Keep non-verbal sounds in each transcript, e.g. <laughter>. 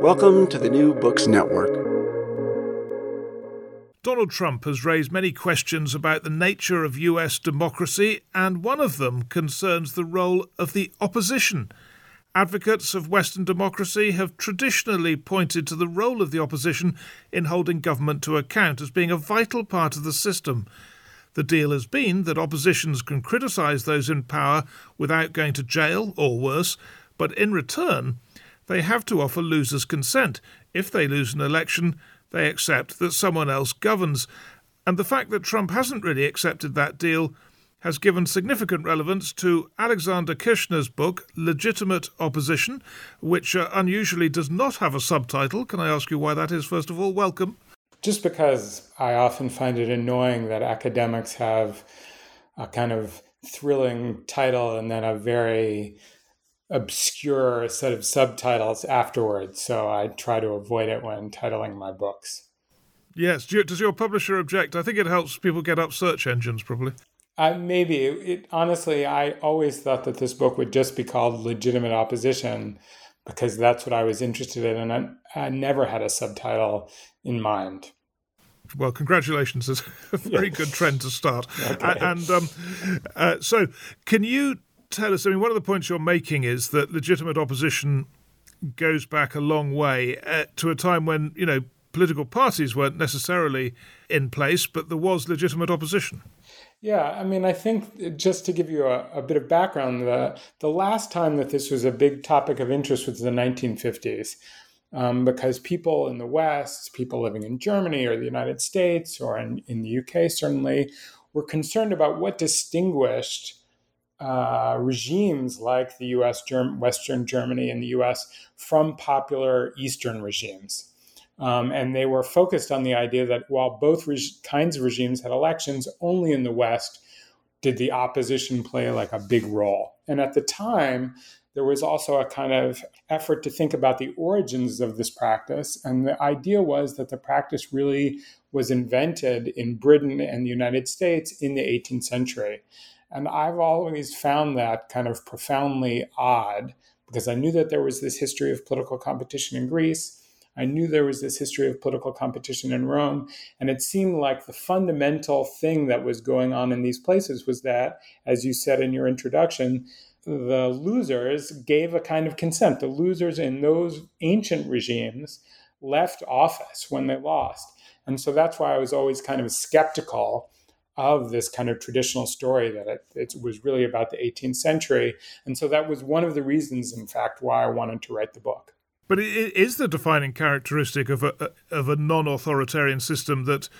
Welcome to the New Books Network. Donald Trump has raised many questions about the nature of US democracy, and one of them concerns the role of the opposition. Advocates of Western democracy have traditionally pointed to the role of the opposition in holding government to account as being a vital part of the system. The deal has been that oppositions can criticise those in power without going to jail or worse, but in return, they have to offer losers' consent. If they lose an election, they accept that someone else governs. And the fact that Trump hasn't really accepted that deal has given significant relevance to Alexander Kirshner's book, Legitimate Opposition, which uh, unusually does not have a subtitle. Can I ask you why that is, first of all? Welcome. Just because I often find it annoying that academics have a kind of thrilling title and then a very obscure set of subtitles afterwards. So I try to avoid it when titling my books. Yes. Does your publisher object? I think it helps people get up search engines, probably. Uh, maybe it, honestly, I always thought that this book would just be called "Legitimate Opposition" because that's what I was interested in, and I, I never had a subtitle in mind. Well, congratulations! <laughs> It's a very good trend to start. Okay. And um, uh, so, can you tell us? I mean, one of the points you're making is that legitimate opposition goes back a long way uh, to a time when you know political parties weren't necessarily in place, but there was legitimate opposition. Yeah, I mean, I think just to give you a, a, bit of background, the, the last time that this was a big topic of interest was the 1950s, um, because people in the West, people living in Germany or the United States or in, in the UK certainly, were concerned about what distinguished uh, regimes like the US, Germ- Western Germany, and the US from popular Eastern regimes. Um, and they were focused on the idea that while both kinds of regimes had elections, only in the West did the opposition play like a big role. And at the time, there was also a kind of effort to think about the origins of this practice. And the idea was that the practice really was invented in Britain and the United States in the 18th century. And I've always found that kind of profoundly odd because I knew that there was this history of political competition in Greece. I knew there was this history of political competition in Rome. And it seemed like the fundamental thing that was going on in these places was that, as you said in your introduction, the losers gave a kind of consent. The losers in those ancient regimes left office when they lost. And so that's why I was always kind of skeptical of this kind of traditional story that it, it, was really about the 18th century. And so that was one of the reasons, in fact, why I wanted to write the book. But it is the defining characteristic of a of a non-authoritarian system that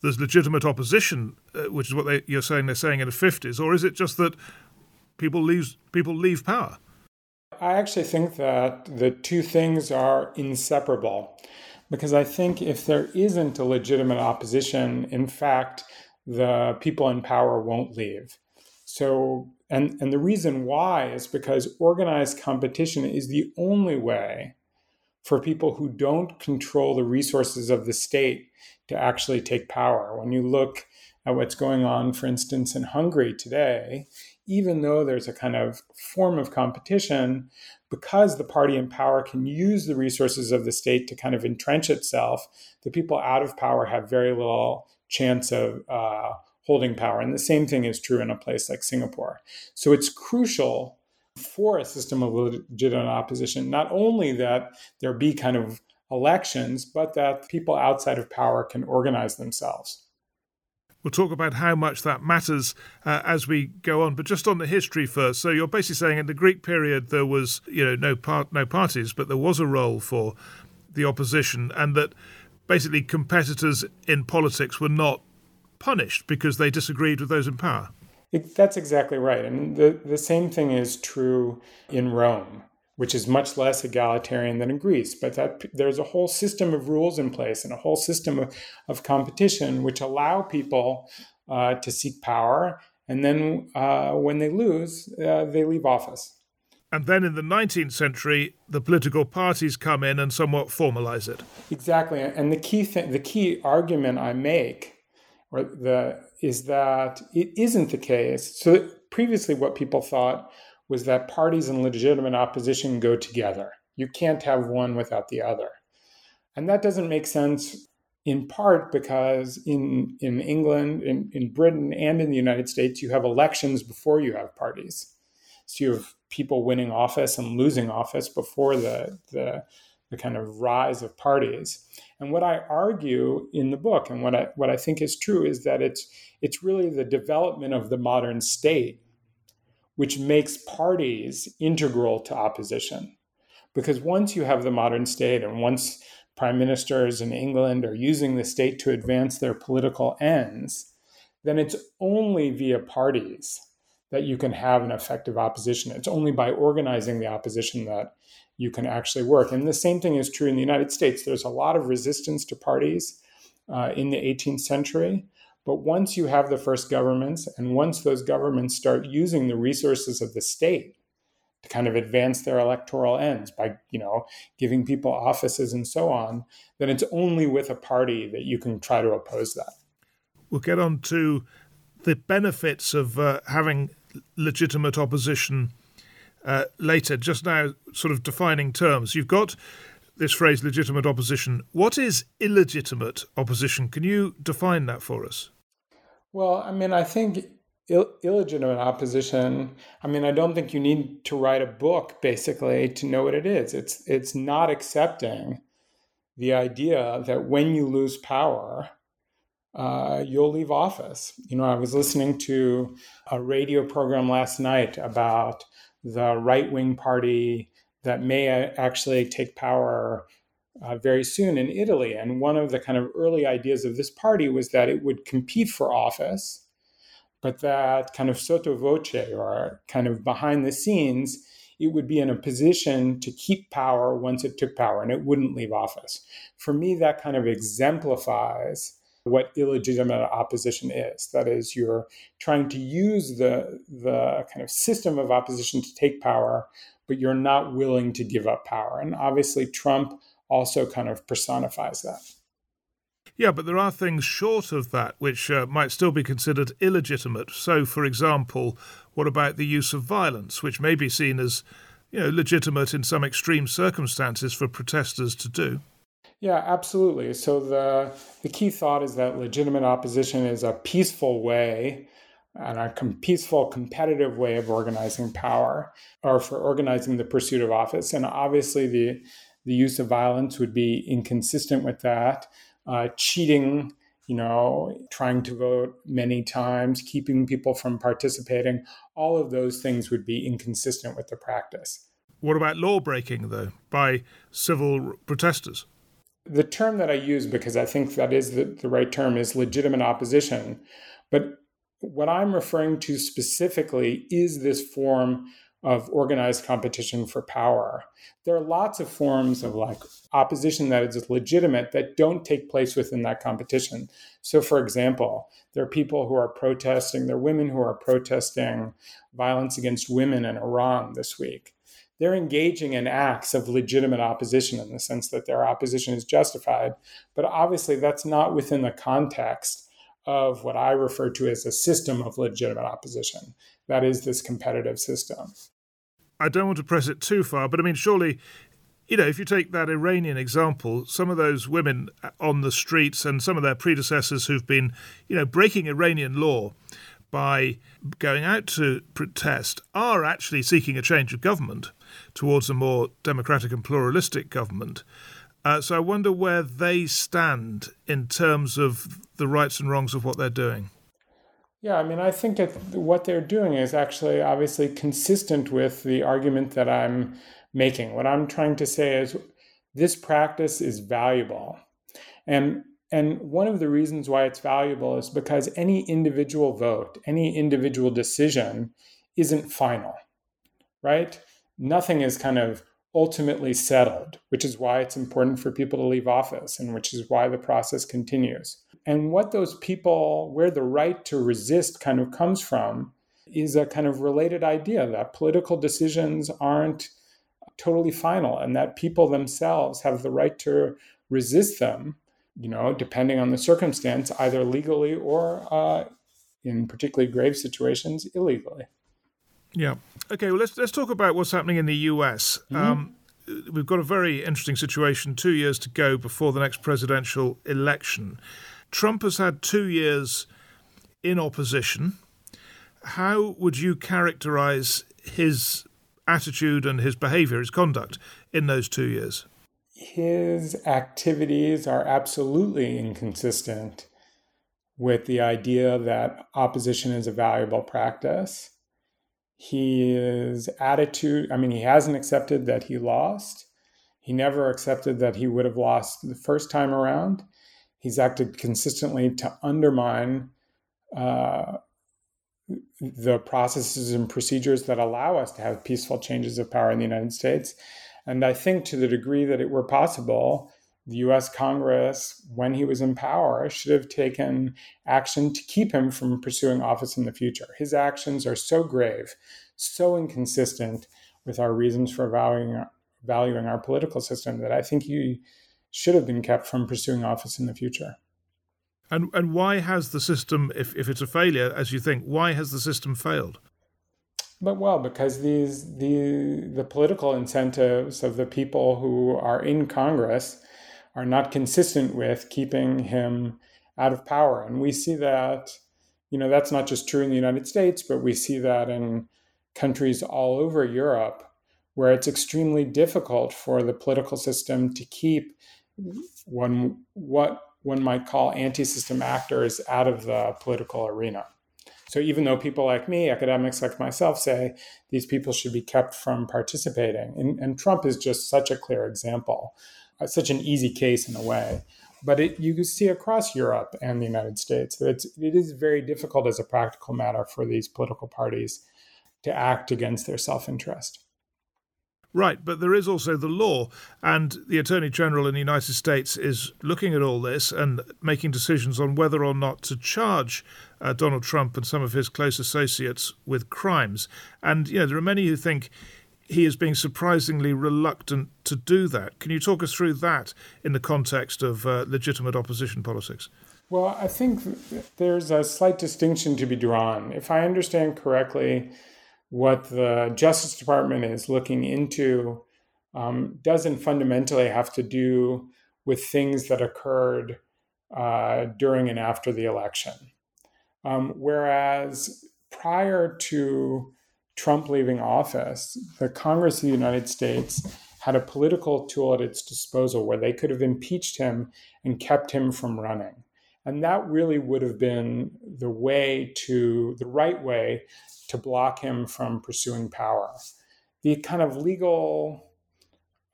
there's legitimate opposition, uh, which is what they, you're saying they're saying in the 50s, or is it just that people leave people leave power? I actually think that the two things are inseparable, because I think if there isn't a legitimate opposition, in fact, the people in power won't leave. So, and and the reason why is because organized competition is the only way for people who don't control the resources of the state to actually take power. When you look at what's going on, for instance, in Hungary today, even though there's a kind of form of competition, because the party in power can use the resources of the state to kind of entrench itself, the people out of power have very little chance of uh, holding power. And the same thing is true in a place like Singapore. So it's crucial for a system of legitimate opposition, not only that there be kind of elections, but that people outside of power can organize themselves. We'll talk about how much that matters uh, as we go on, but just on the history first. So you're basically saying in the Greek period there was, you know, no part, no parties, but there was a role for the opposition, and that basically competitors in politics were not punished because they disagreed with those in power. It, that's exactly right. And the, the same thing is true in Rome, which is much less egalitarian than in Greece. But that there's a whole system of rules in place and a whole system of, of competition which allow people uh, to seek power. And then uh, when they lose, uh, they leave office. And then in the 19th century, the political parties come in and somewhat formalize it. Exactly. And the key thing, the key argument I make or the, is that it isn't the case. So previously, what people thought was that parties and legitimate opposition go together. You can't have one without the other. And that doesn't make sense in part because in, in England, in, in Britain, and in the United States, you have elections before you have parties. So you have people winning office and losing office before the, the, the kind of rise of parties. And what I argue in the book, and what I what I think is true, is that it's it's really the development of the modern state which makes parties integral to opposition. Because once you have the modern state, and once prime ministers in England are using the state to advance their political ends, then it's only via parties that you can have an effective opposition. It's only by organizing the opposition that you can actually work. And the same thing is true in the United States. There's a lot of resistance to parties uh, in the 18th century. But once you have the first governments, and once those governments start using the resources of the state to kind of advance their electoral ends by, you know, giving people offices and so on, then it's only with a party that you can try to oppose that. We'll get on to the benefits of uh, having legitimate opposition uh, later. Just now, sort of defining terms. You've got this phrase legitimate opposition. What is illegitimate opposition? Can you define that for us? Well, I mean, I think Ill- illegitimate opposition i mean i don't think you need to write a book basically to know what it is it's it's not accepting the idea that when you lose power uh, you'll leave office. You know, I was listening to a radio program last night about the right wing party that may actually take power uh, very soon in Italy. And one of the kind of early ideas of this party was that it would compete for office, but that kind of sotto voce or kind of behind the scenes, it would be in a position to keep power once it took power and it wouldn't leave office. For me, that kind of exemplifies what illegitimate opposition is. That is, you're trying to use the, the kind of system of opposition to take power, but you're not willing to give up power. And obviously, Trump also kind of personifies that. Yeah, but there are things short of that which uh, might still be considered illegitimate. So, for example, what about the use of violence, which may be seen as you know, legitimate in some extreme circumstances for protesters to do? Yeah, absolutely. So the the key thought is that legitimate opposition is a peaceful way and a com- peaceful, competitive way of organizing power or for organizing the pursuit of office. And obviously, the the use of violence would be inconsistent with that. Uh, cheating, you know, trying to vote many times, keeping people from participating, all of those things would be inconsistent with the practice. What about law breaking, though, by civil protesters? The term that I use, because I think that is the, the right term, is legitimate opposition. But what I'm referring to specifically is this form of organized competition for power. There are lots of forms of like opposition that is legitimate that don't take place within that competition. So, for example, there are people who are protesting, there are women who are protesting violence against women in Iran this week they're engaging in acts of legitimate opposition in the sense that their opposition is justified. But obviously, that's not within the context of what I refer to as a system of legitimate opposition. That is this competitive system. I don't want to press it too far, but I mean, surely, you know, if you take that Iranian example, some of those women on the streets and some of their predecessors who've been, you know, breaking Iranian law by going out to protest are actually seeking a change of government towards a more democratic and pluralistic government. Uh, so I wonder where they stand in terms of the rights and wrongs of what they're doing. Yeah, I mean, I think that what they're doing is actually obviously consistent with the argument that I'm making. What I'm trying to say is this practice is valuable. And and one of the reasons why it's valuable is because any individual vote, any individual decision isn't final, right? Nothing is kind of ultimately settled, which is why it's important for people to leave office and which is why the process continues. And what those people, where the right to resist kind of comes from, is a kind of related idea that political decisions aren't totally final and that people themselves have the right to resist them you know, depending on the circumstance, either legally or uh, in particularly grave situations, illegally. Yeah. Okay. Well, let's let's talk about what's happening in the U.S. Mm-hmm. Um, we've got a very interesting situation. Two years to go before the next presidential election. Trump has had two years in opposition. How would you characterize his attitude and his behavior, his conduct in those two years? His activities are absolutely inconsistent with the idea that opposition is a valuable practice. His attitude, I mean, he hasn't accepted that he lost. He never accepted that he would have lost the first time around. He's acted consistently to undermine uh, the processes and procedures that allow us to have peaceful changes of power in the United States. And I think to the degree that it were possible, the US Congress, when he was in power, should have taken action to keep him from pursuing office in the future. His actions are so grave, so inconsistent with our reasons for valuing, valuing our political system that I think he should have been kept from pursuing office in the future. And, and why has the system, if, if it's a failure, as you think, why has the system failed? But well, because these the the political incentives of the people who are in Congress are not consistent with keeping him out of power, and we see that. You know, that's not just true in the United States, but we see that in countries all over Europe, where it's extremely difficult for the political system to keep one what one might call anti-system actors out of the political arena. So even though people like me, academics like myself, say these people should be kept from participating, and, and Trump is just such a clear example, uh, such an easy case in a way. But it, you see across Europe and the United States that it's, it is very difficult as a practical matter for these political parties to act against their self interest. Right, but there is also the law, and the Attorney General in the United States is looking at all this and making decisions on whether or not to charge uh, Donald Trump and some of his close associates with crimes. And, you know, there are many who think he is being surprisingly reluctant to do that. Can you talk us through that in the context of uh, legitimate opposition politics? Well, I think there's a slight distinction to be drawn. If I understand correctly, what the Justice Department is looking into um, doesn't fundamentally have to do with things that occurred uh, during and after the election. Um, whereas prior to Trump leaving office, the Congress of the United States had a political tool at its disposal where they could have impeached him and kept him from running. And that really would have been the way to, the right way to block him from pursuing power. The kind of legal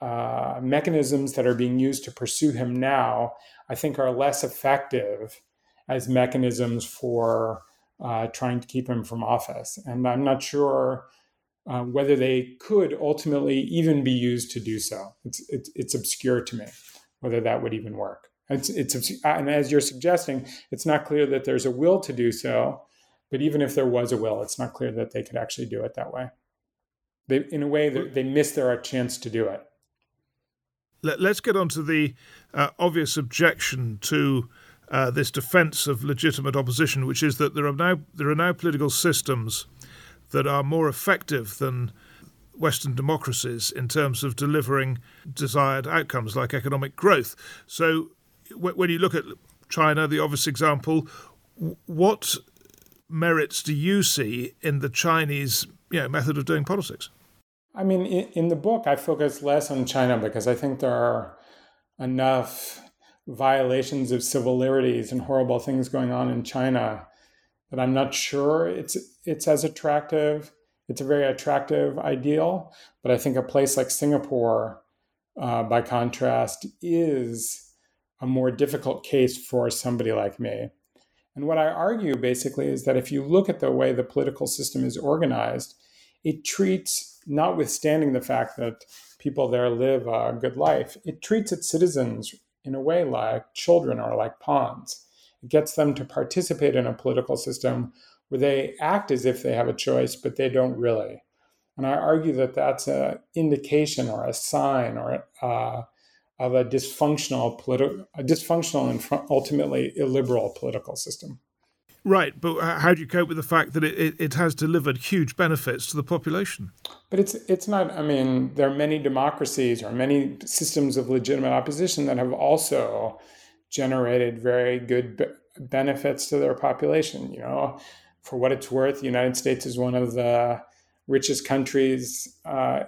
uh, mechanisms that are being used to pursue him now, I think, are less effective as mechanisms for uh, trying to keep him from office. And I'm not sure uh, whether they could ultimately even be used to do so. It's, it's, it's obscure to me whether that would even work. It's, it's, and as you're suggesting, it's not clear that there's a will to do so. But even if there was a will, it's not clear that they could actually do it that way. They, in a way, they missed their chance to do it. Let, us get on to the uh, obvious objection to uh, this defence of legitimate opposition, which is that there are now there are now political systems that are more effective than Western democracies in terms of delivering desired outcomes like economic growth. So, w- when you look at China, the obvious example, what merits do you see in the Chinese you know, method of doing politics? I mean, in, the book, I focus less on China because I think there are enough violations of civil liberties and horrible things going on in China that I'm not sure it's it's as attractive. It's a very attractive ideal, but I think a place like Singapore, uh, by contrast, is a more difficult case for somebody like me. And what I argue basically is that if you look at the way the political system is organized, it treats, notwithstanding the fact that people there live a good life, it treats its citizens in a way like children or like pawns. It gets them to participate in a political system where they act as if they have a choice, but they don't really. And I argue that that's an indication or a sign or uh, of a dysfunctional political, a dysfunctional and ultimately illiberal political system. Right, but how do you cope with the fact that it, it, it, has delivered huge benefits to the population? But it's it's not. I mean, there are many democracies or many systems of legitimate opposition that have also generated very good be- benefits to their population. You know, for what it's worth, the United States is one of the richest countries uh,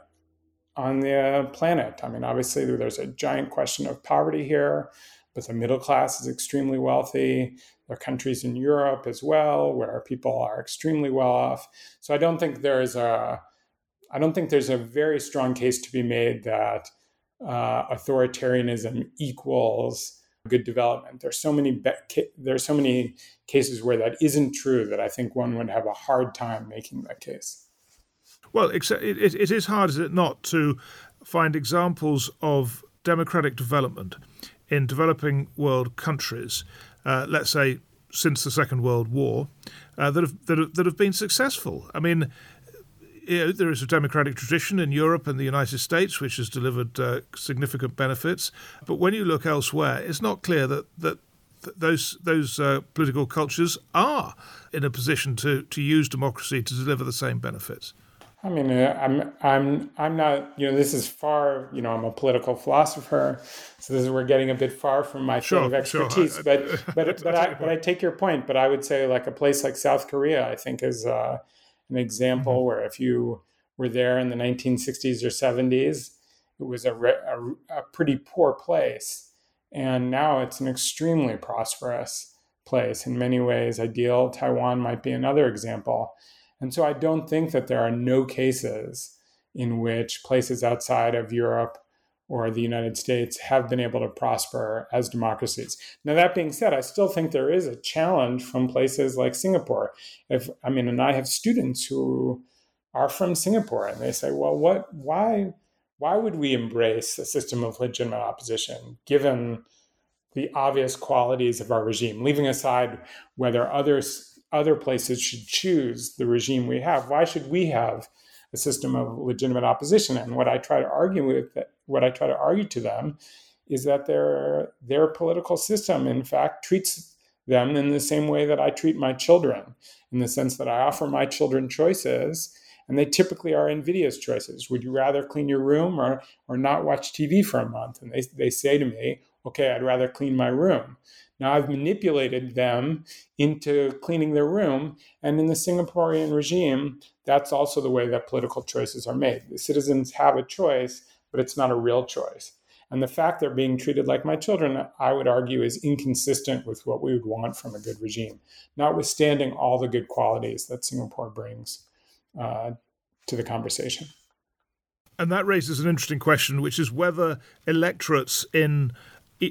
on the planet. I mean, obviously, there's a giant question of poverty here, but the middle class is extremely wealthy. There are countries in Europe as well where people are extremely well off. So I don't think there is a, I don't think there's a very strong case to be made that uh, authoritarianism equals good development. There's so many be- there's so many cases where that isn't true that I think one would have a hard time making that case. Well, it, it, it is hard, is it not, to find examples of democratic development in developing world countries uh, let's say, since the Second World War, uh, that have that have, that have been successful. I mean, you know, there is a democratic tradition in Europe and the United States which has delivered uh, significant benefits, but when you look elsewhere, it's not clear that that those those uh, political cultures are in a position to to use democracy to deliver the same benefits. I mean, uh, I'm I'm I'm not. You know, this is far. You know, I'm a political philosopher, so this is we're getting a bit far from my field of expertise. Sure. But <laughs> but but I but I take your point. But I would say like a place like South Korea, I think is uh, an example mm-hmm. where if you were there in the 1960s or 70s, it was a, a, a pretty poor place, and now it's an extremely prosperous place in many ways. Ideal. Taiwan might be another example and so I don't think that there are no cases in which places outside of Europe or the United States have been able to prosper as democracies. Now that being said, I still think there is a challenge from places like Singapore. If I mean, and I have students who are from Singapore and they say, well, what why why would we embrace a system of legitimate opposition given the obvious qualities of our regime, leaving aside whether others other places should choose the regime we have. Why should we have a system of legitimate opposition? And what I try to argue with, what I try to argue to them, is that their their political system, in fact, treats them in the same way that I treat my children, in the sense that I offer my children choices, and they typically are invidious choices. Would you rather clean your room or or not watch TV for a month? And they they say to me, okay, I'd rather clean my room. Now I've manipulated them into cleaning their room. And in the Singaporean regime, that's also the way that political choices are made. The citizens have a choice, but it's not a real choice. And the fact they're being treated like my children, I would argue, is inconsistent with what we would want from a good regime, notwithstanding all the good qualities that Singapore brings uh, to the conversation. And that raises an interesting question, which is whether electorates in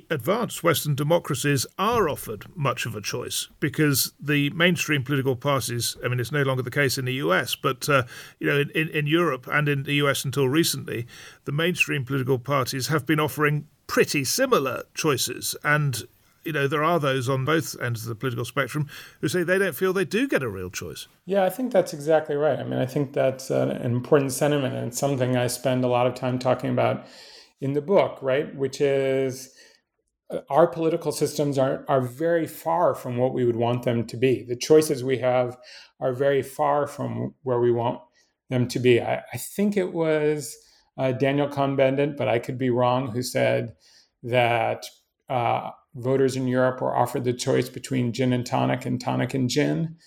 advanced Western democracies are offered much of a choice because the mainstream political parties, I mean, it's no longer the case in the US, but, uh, you know, in, in Europe and in the US until recently, the mainstream political parties have been offering pretty similar choices. And, you know, there are those on both ends of the political spectrum who say they don't feel they do get a real choice. Yeah, I think that's exactly right. I mean, I think that's an important sentiment and something I spend a lot of time talking about in the book, right? Which is our political systems are, are very far from what we would want them to be. The choices we have are very far from where we want them to be. I, I think it was uh, Daniel Cohn-Bendit, but I could be wrong, who said that uh, voters in Europe were offered the choice between gin and tonic and tonic and gin.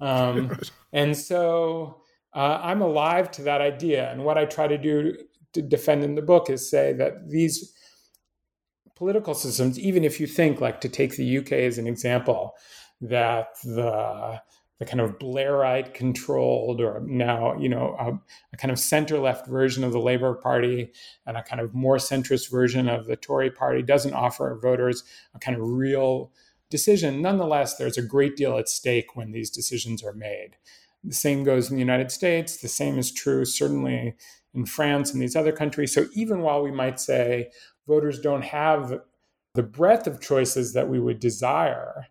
Um. <laughs> And so uh, I'm alive to that idea. And what I try to do to defend in the book is say that these political systems, even if you think, like to take the UK as an example, that the the kind of Blairite controlled, or now, you know, a, a kind of center left version of the Labour Party and a kind of more centrist version of the Tory Party doesn't offer voters a kind of real decision. Nonetheless, there's a great deal at stake when these decisions are made. The same goes in the United States. The same is true, certainly, in France and these other countries. So even while we might say voters don't have the breadth of choices that we would desire,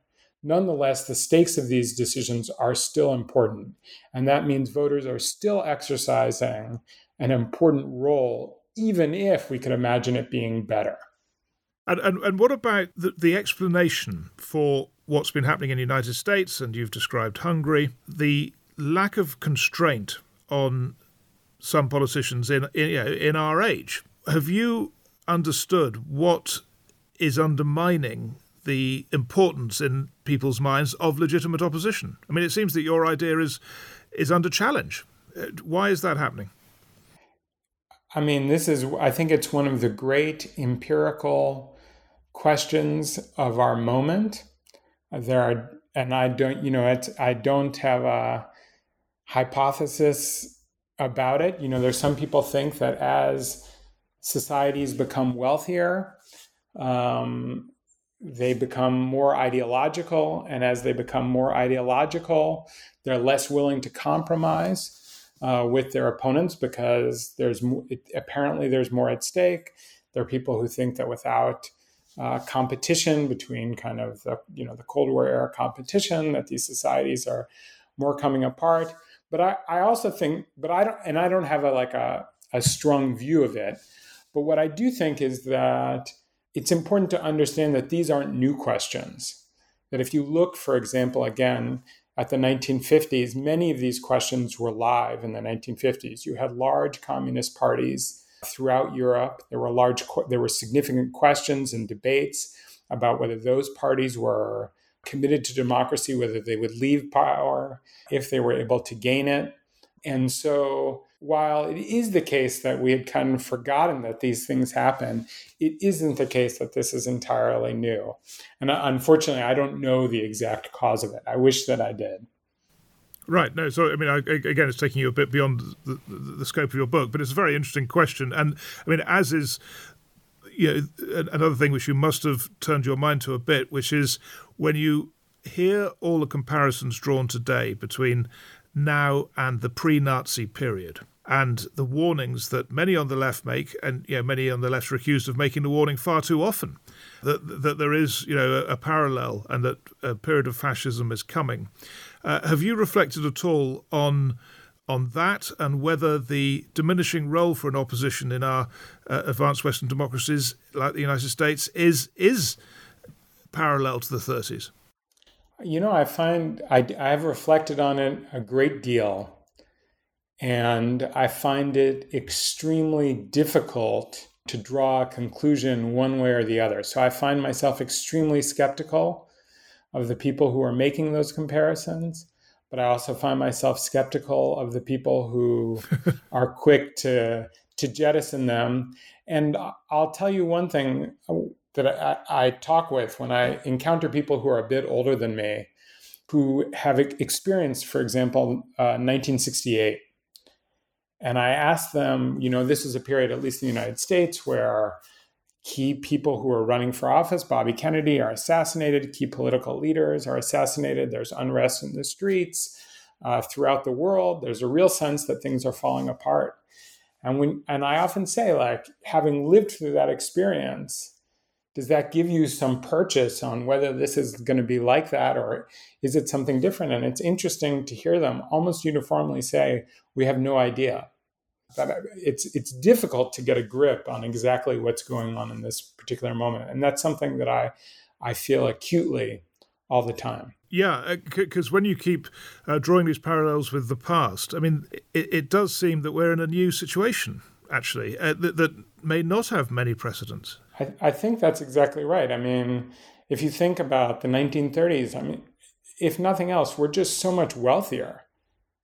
Nonetheless, the stakes of these decisions are still important. And that means voters are still exercising an important role, even if we could imagine it being better. And, and, and what about the, the explanation for what's been happening in the United States, and you've described Hungary, the lack of constraint on some politicians in, in, in our age? Have you understood what is undermining the importance in people's minds of legitimate opposition. I mean, it seems that your idea is is under challenge. Uh, why is that happening? I mean, this is I think it's one of the great empirical questions of our moment. There are and I don't, you know, it's I don't have a hypothesis about it. You know, there's some people think that as societies become wealthier, um, they become more ideological. And as they become more ideological, they're less willing to compromise uh, with their opponents because there's apparently there's more at stake. There are people who think that without uh, competition between kind of the you know the Cold War era competition, that these societies are more coming apart. But I, I also think, but I don't, and I don't have a like a, a strong view of it. But what I do think is that it's important to understand that these aren't new questions. That if you look, for example, again, at the 1950s, many of these questions were live in the 1950s. You had large communist parties throughout Europe. There were large, there were significant questions and debates about whether those parties were committed to democracy, whether they would leave power if they were able to gain it. And so while it is the case that we had kind of forgotten that these things happen, it isn't the case that this is entirely new. And uh, unfortunately, I don't know the exact cause of it. I wish that I did. Right. No. So I mean, I, again, it's taking you a bit beyond the, the, the, scope of your book, but it's a very interesting question. And I mean, as is, you know, another thing which you must have turned your mind to a bit, which is when you hear all the comparisons drawn today between now and the pre-Nazi period and the warnings that many on the left make, and you know, many on the left are accused of making the warning far too often, that that there is you know a, a parallel and that a period of fascism is coming. Uh, have you reflected at all on on that and whether the diminishing role for an opposition in our uh, advanced Western democracies like the United States is is parallel to the 30s? You know, I find I, I've reflected on it a great deal and I find it extremely difficult to draw a conclusion one way or the other. So I find myself extremely skeptical of the people who are making those comparisons, but I also find myself skeptical of the people who <laughs> are quick to to jettison them. And I'll tell you one thing that I, I talk with when I encounter people who are a bit older than me, who have experienced, for example, uh, 1968 and I asked them, you know, this is a period, at least in the United States, where key people who are running for office, Bobby Kennedy, are assassinated, key political leaders are assassinated, there's unrest in the streets uh, throughout the world. There's a real sense that things are falling apart. And when and I often say, like, having lived through that experience, does that give you some purchase on whether this is going to be like that or is it something different? And it's interesting to hear them almost uniformly say, we have no idea. That it's it's difficult to get a grip on exactly what's going on in this particular moment. And that's something that i i feel acutely all the time. Yeah because uh, when you keep uh, drawing these parallels with the past i mean it, it, does seem that we're in a new situation actually uh, that, that may not have many precedents I, I think that's exactly right i mean if you think about the 1930s i mean if nothing else, we're just so much wealthier.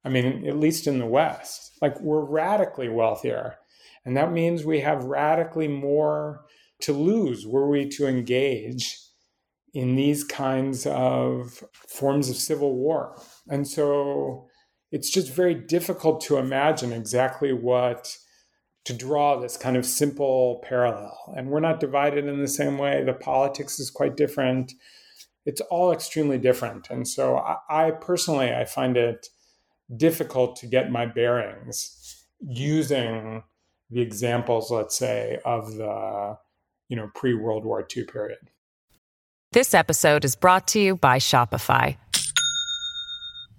I mean, at least in the West, like we're radically wealthier. And that means we have radically more to lose were we to engage in these kinds of forms of civil war. And so it's just very difficult to imagine exactly what to draw this kind of simple parallel. And we're not divided in the same way. The politics is quite different. It's all extremely different. And so I, I personally I find it difficult to get my bearings using the examples, let's say, of the you know pre-World War II period. This episode is brought to you by Shopify.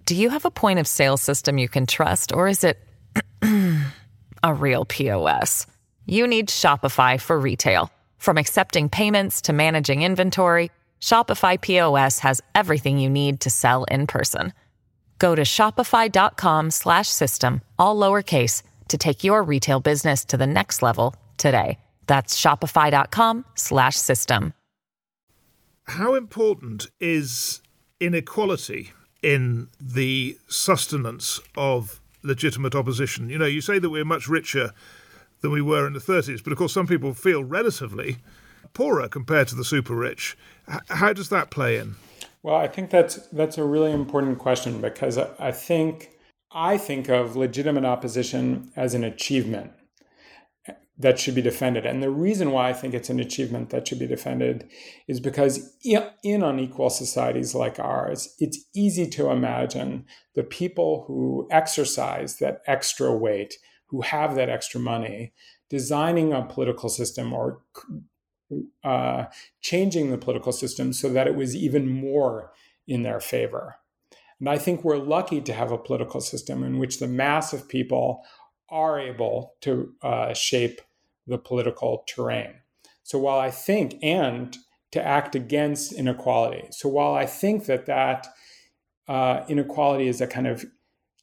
Do you have a point of sale system you can trust, or is it a real POS? You need Shopify for retail. From accepting payments to managing inventory, Shopify POS has everything you need to sell in person. Go to shopify.com/system all lowercase to take your retail business to the next level today. That's shopify.com/system. How important is inequality in the sustenance of legitimate opposition? You know, you say that we're much richer than we were in the 30s, but of course, some people feel relatively poorer compared to the super rich. How does that play in? Well, I think that's that's a really important question because I think I think of legitimate opposition as an achievement that should be defended. And the reason why I think it's an achievement that should be defended is because in unequal societies like ours, it's easy to imagine the people who exercise that extra weight, who have that extra money, designing a political system or uh, changing the political system so that it was even more in their favor. And I think we're lucky to have a political system in which the mass of people are able to uh, shape the political terrain. So while I think, and to act against inequality. So while I think that that uh, inequality is a kind of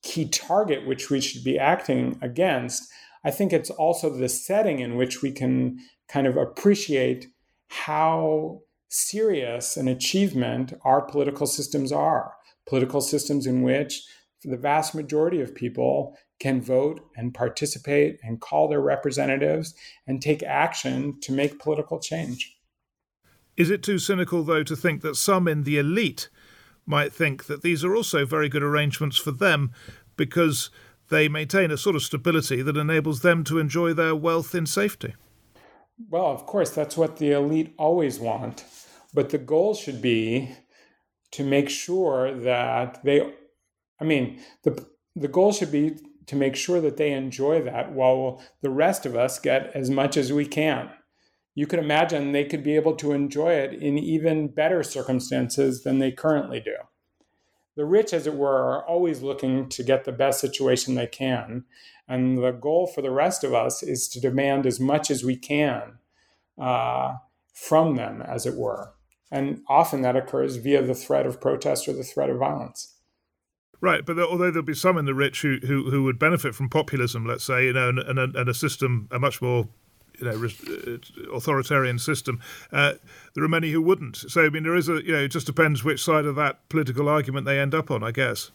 key target which we should be acting against, I think it's also the setting in which we can kind of appreciate how serious an achievement our political systems are political systems in which the vast majority of people can vote and participate and call their representatives and take action to make political change. Is it too cynical, though, to think that some in the elite might think that these are also very good arrangements for them because they maintain a sort of stability that enables them to enjoy their wealth in safety? Well, of course, that's what the elite always want. But the goal should be to make sure that they i mean the the goal should be to make sure that they enjoy that while the rest of us get as much as we can. You could imagine they could be able to enjoy it in even better circumstances than they currently do. The rich as it were are always looking to get the best situation they can and the goal for the rest of us is to demand as much as we can uh, from them as it were. And often that occurs via the threat of protest or the threat of violence. Right, but although there'll be some in the rich who, who, who would benefit from populism, let's say, you know, and, and, and a system, a much more you know, uh, authoritarian system. Uh, there are many who wouldn't. So, I mean, there is a, you know, it just depends which side of that political argument they end up on, I guess.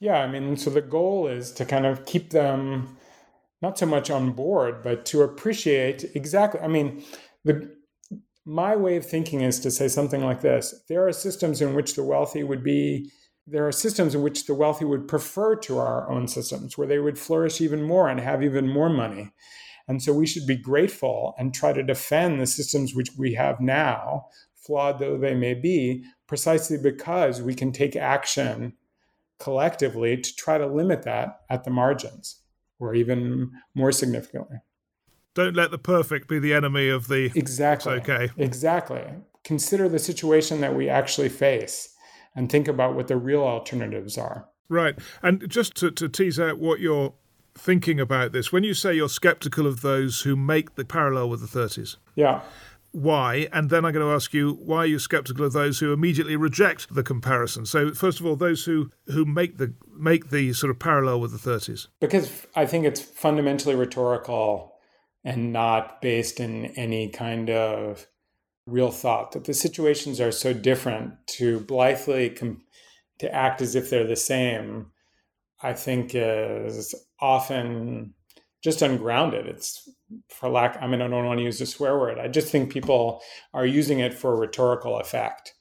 Yeah, I mean, so the goal is to kind of keep them not so much on board, but to appreciate exactly. I mean, the my way of thinking is to say something like this there are systems in which the wealthy would be there are systems in which the wealthy would prefer to our own systems where they would flourish even more and have even more money. And so we should be grateful and try to defend the systems which we have now flawed though they may be precisely because we can take action collectively to try to limit that at the margins or even more significantly. Don't let the perfect be the enemy of the exactly. okay. Exactly. Consider the situation that we actually face and think about what the real alternatives are. Right. And just to, to tease out what you're thinking about this when you say you're skeptical of those who make the parallel with the 30s yeah. why? And then i'm going to ask you why are you skeptical of those who immediately reject the comparison? So first of all those who who make the make the sort of parallel with the 30s because i think it's fundamentally rhetorical and not based in any kind of real thought that the situations are so different to blithely com- to act as if they're the same, I think is often just ungrounded. It's for lack, I mean, I don't want to use a swear word. I just think people are using it for rhetorical effect.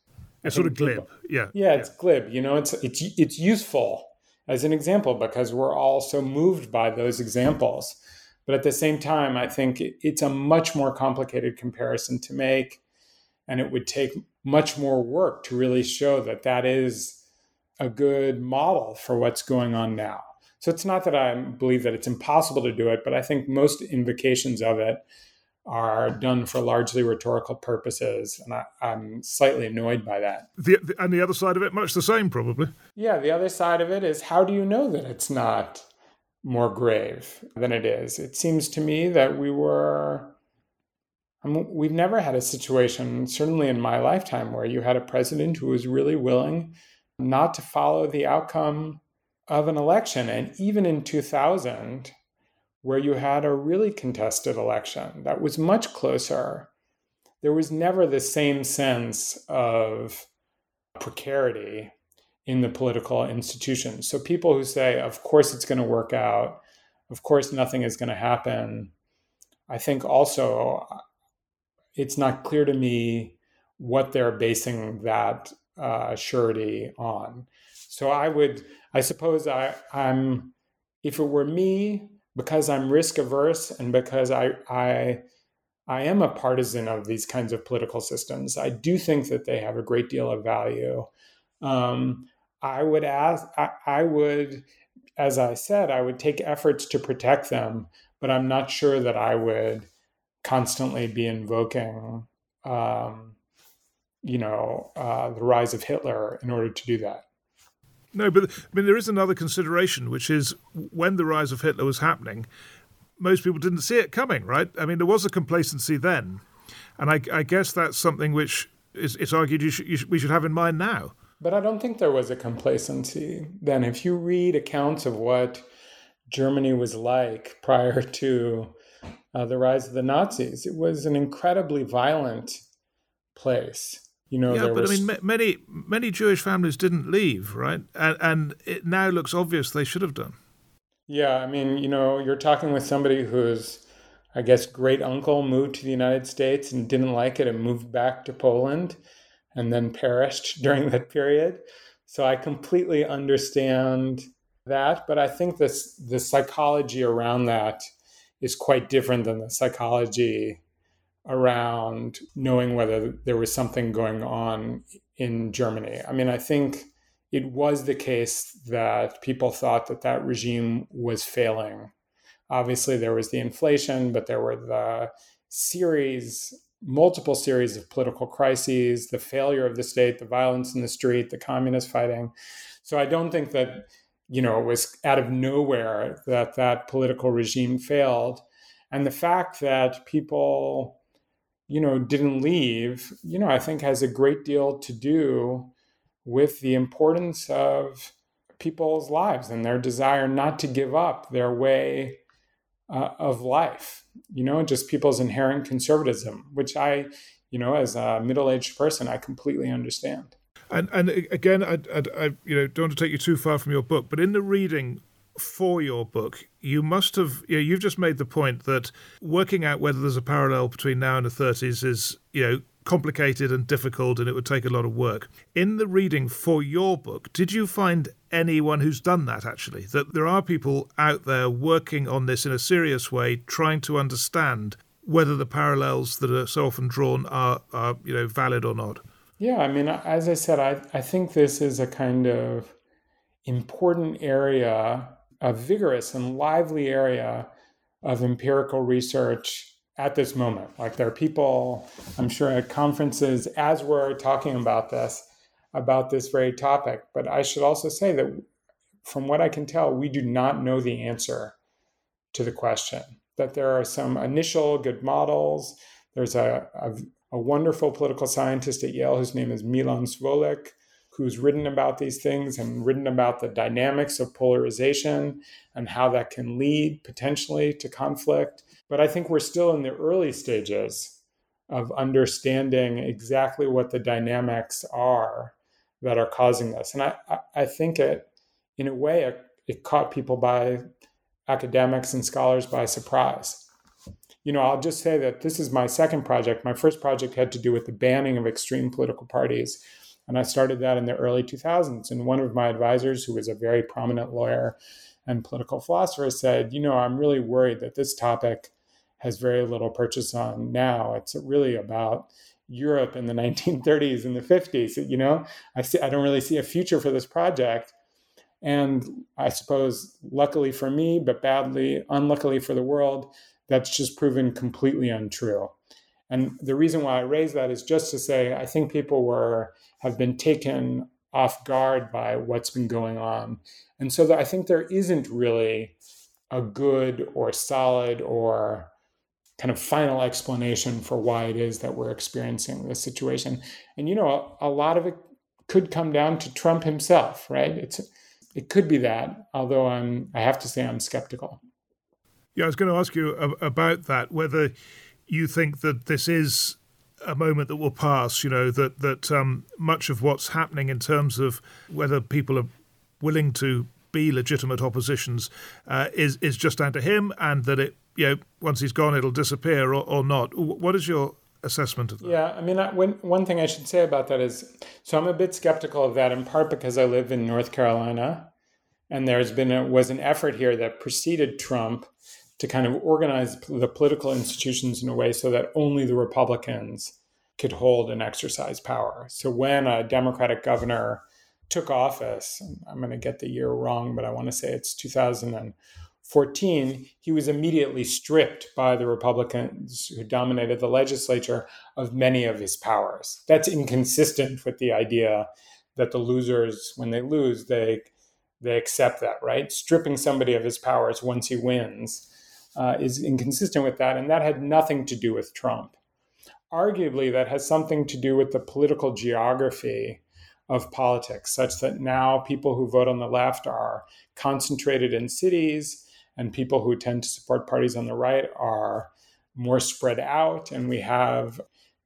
It's sort of glib, people, yeah. Yeah, it's yeah. glib. You know, it's it's it's useful as an example because we're all so moved by those examples. But at the same time, I think it's a much more complicated comparison to make, and it would take much more work to really show that that is a good model for what's going on now. So it's not that I believe that it's impossible to do it, but I think most invocations of it are done for largely rhetorical purposes, and I, am slightly annoyed by that. The, the, and the other side of it, much the same, probably. Yeah, the other side of it is how do you know that it's not more grave than it is? It seems to me that we were. Mean, we've never had a situation, certainly in my lifetime, where you had a president who was really willing not to follow the outcome of an election. And even in 2000, where you had a really contested election that was much closer, there was never the same sense of precarity in the political institutions. So people who say, of course it's going to work out, of course nothing is going to happen, I think also it's not clear to me what they're basing that uh, surety on. So I would, I suppose I, I'm, if it were me, because I'm risk averse and because I I I am a partisan of these kinds of political systems. I do think that they have a great deal of value. Um, I would ask. I, I would, as I said, I would take efforts to protect them, but I'm not sure that I would constantly be invoking, um, you know, uh, the rise of Hitler in order to do that. No, but I mean, there is another consideration, which is when the rise of Hitler was happening, most people didn't see it coming, right? I mean, there was a complacency then. And I, I guess that's something which is, it's argued you should, you should, we should have in mind now. But I don't think there was a complacency then. If you read accounts of what Germany was like prior to uh, the rise of the Nazis, it was an incredibly violent place. You know, yeah, but was... I mean, many many Jewish families didn't leave, right? And, and it now looks obvious they should have done. Yeah, I mean, you know, you're talking with somebody whose, I guess, great uncle moved to the United States and didn't like it and moved back to Poland, and then perished <laughs> during that period. So I completely understand that, but I think this the psychology around that is quite different than the psychology around knowing whether there was something going on in Germany. I mean, I think it was the case that people thought that that regime was failing. Obviously, there was the inflation, but there were the series, multiple series of political crises, the failure of the state, the violence in the street, the communist fighting. So I don't think that, you know, it was out of nowhere that that political regime failed. And the fact that people you know, didn't leave, you know, I think has a great deal to do with the importance of people's lives and their desire not to give up their way uh, of life, you know, just people's inherent conservatism, which I, you know, as a middle aged person, I completely understand. And and again, I, I, I, you know don't want to take you too far from your book, but in the reading for your book, you must have you know, you've just made the point that working out whether there's a parallel between now and the 30s is you know complicated and difficult and it would take a lot of work. In the reading for your book, did you find anyone who's done that actually? That there are people out there working on this in a serious way, trying to understand whether the parallels that are so often drawn are, are you know valid or not? Yeah, I mean, as I said, I, I think this is a kind of important area a vigorous and lively area of empirical research at this moment. Like there are people, I'm sure, at conferences as we're talking about this, about this very topic. But I should also say that from what I can tell, we do not know the answer to the question. That there are some initial good models. There's a, a, a wonderful political scientist at Yale whose name is Milan Svolik, who's written about these things and written about the dynamics of polarization and how that can lead potentially to conflict. But I think we're still in the early stages of understanding exactly what the dynamics are that are causing this. And I, I think it, in a way, it, it caught people by academics and scholars by surprise. You know, I'll just say that this is my second project. My first project had to do with the banning of extreme political parties. And I started that in the early 2000s. And one of my advisors, who was a very prominent lawyer and political philosopher, said, You know, I'm really worried that this topic has very little purchase on now. It's really about Europe in the <laughs> 1930s and the 50s. You know, I see, I don't really see a future for this project. And I suppose, luckily for me, but badly, unluckily for the world, that's just proven completely untrue. And the reason why I raise that is just to say I think people were have been taken off guard by what's been going on. And so I think there isn't really a good or solid or kind of final explanation for why it is that we're experiencing this situation. And you know, a, a lot of it could come down to Trump himself, right? It's it could be that, although I'm I have to say I'm skeptical. Yeah, I was going to ask you about that whether you think that this is a moment that will pass, you know, that that um, much of what's happening in terms of whether people are willing to be legitimate oppositions uh, is is just down to him, and that it, you know, once he's gone, it'll disappear or, or not. What is your assessment of that? Yeah, I mean, I, when, one thing I should say about that is, so I'm a bit skeptical of that in part because I live in North Carolina, and there's been a, was an effort here that preceded Trump to kind of organize the political institutions in a way so that only the Republicans could hold and exercise power. So when a Democratic governor took office, I'm going to get the year wrong, but I want to say it's 2014, he was immediately stripped by the Republicans who dominated the legislature of many of his powers. That's inconsistent with the idea that the losers, when they lose, they they accept that, right? Stripping somebody of his powers once he wins uh, is inconsistent with that. And that had nothing to do with Trump. Arguably, that has something to do with the political geography of politics, such that now people who vote on the left are concentrated in cities, and people who tend to support parties on the right are more spread out. And we have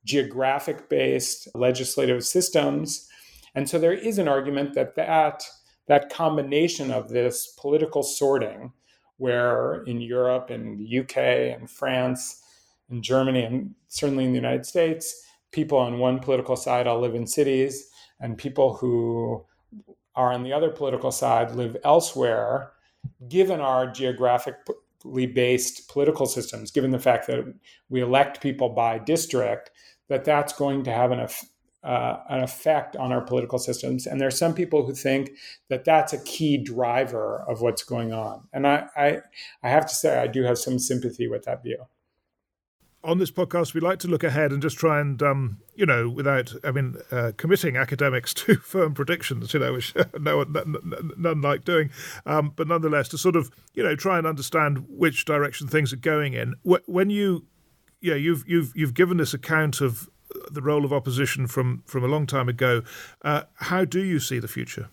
geographic based legislative systems. And so there is an argument that that, that combination of this political sorting where in Europe and the UK and France and Germany and certainly in the United States, people on one political side all live in cities, and people who are on the other political side live elsewhere, given our geographically based political systems, given the fact that we elect people by district, that that's going to have an, uh, an effect on our political systems. And there are some people who think that that's a key driver of what's going on. And I, I, I have to say, I do have some sympathy with that view. On this podcast, we like to look ahead and just try and, um, you know, without, I mean, uh, committing academics <laughs> to firm predictions, you know, which <laughs> no none, none like doing, um, but nonetheless, to sort of, you know, try and understand which direction things are going in. When you, yeah, you've you've you've given this account of the role of opposition from from a long time ago. Uh, how do you see the future?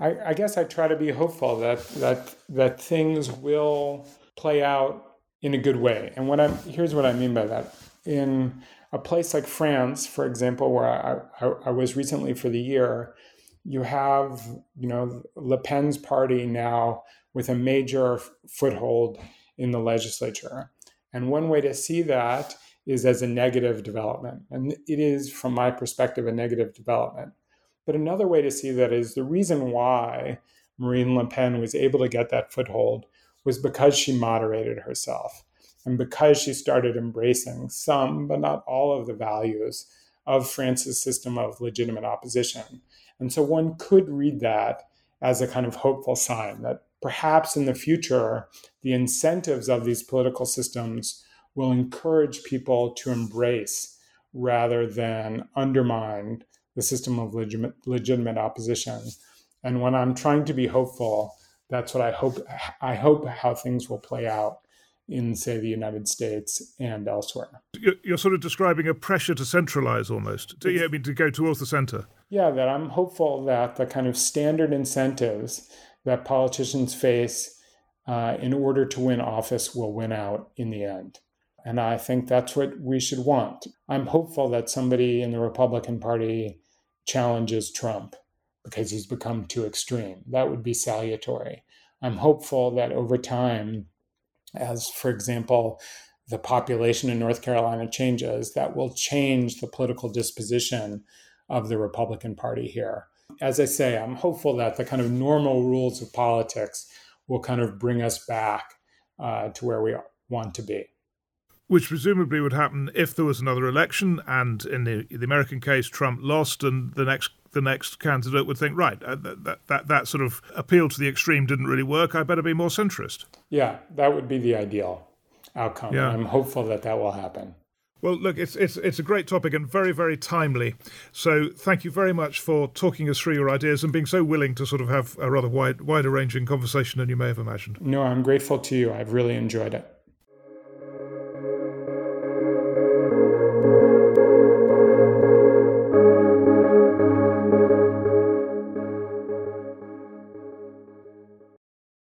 I, I, guess I try to be hopeful that that that things will play out in a good way. And what I'm here's what I mean by that. In a place like France, for example, where I, I, I was recently for the year, you have you know Le Pen's party now with a major foothold in the legislature. And one way to see that is as a negative development. And it is, from my perspective, a negative development. But another way to see that is the reason why Marine Le Pen was able to get that foothold was because she moderated herself and because she started embracing some, but not all of the values of France's system of legitimate opposition. And so one could read that as a kind of hopeful sign that perhaps in the future, the incentives of these political systems will encourage people to embrace rather than undermine the system of legitimate, legitimate opposition. And when I'm trying to be hopeful, that's what I hope. I hope how things will play out in, say, the United States and elsewhere. You're sort of describing a pressure to centralize almost. To, yeah, I mean, to go towards the center. Yeah, that I'm hopeful that the kind of standard incentives that politicians face uh, in order to win office will win out in the end. And I think that's what we should want. I'm hopeful that somebody in the Republican Party challenges Trump because he's become too extreme. That would be salutary. I'm hopeful that over time, as for example, the population in North Carolina changes, that will change the political disposition of the Republican Party here. As I say, I'm hopeful that the kind of normal rules of politics will kind of bring us back uh, to where we want to be. Which presumably would happen if there was another election, and in the, the American case, Trump lost, and the next the next candidate would think, right, uh, that, that that sort of appeal to the extreme didn't really work. I better be more centrist. Yeah, that would be the ideal outcome. Yeah. I'm hopeful that that will happen. Well, look, it's it's it's a great topic and very very timely. So thank you very much for talking us through your ideas and being so willing to sort of have a rather wide wider ranging conversation than you may have imagined. No, I'm grateful to you. I've really enjoyed it.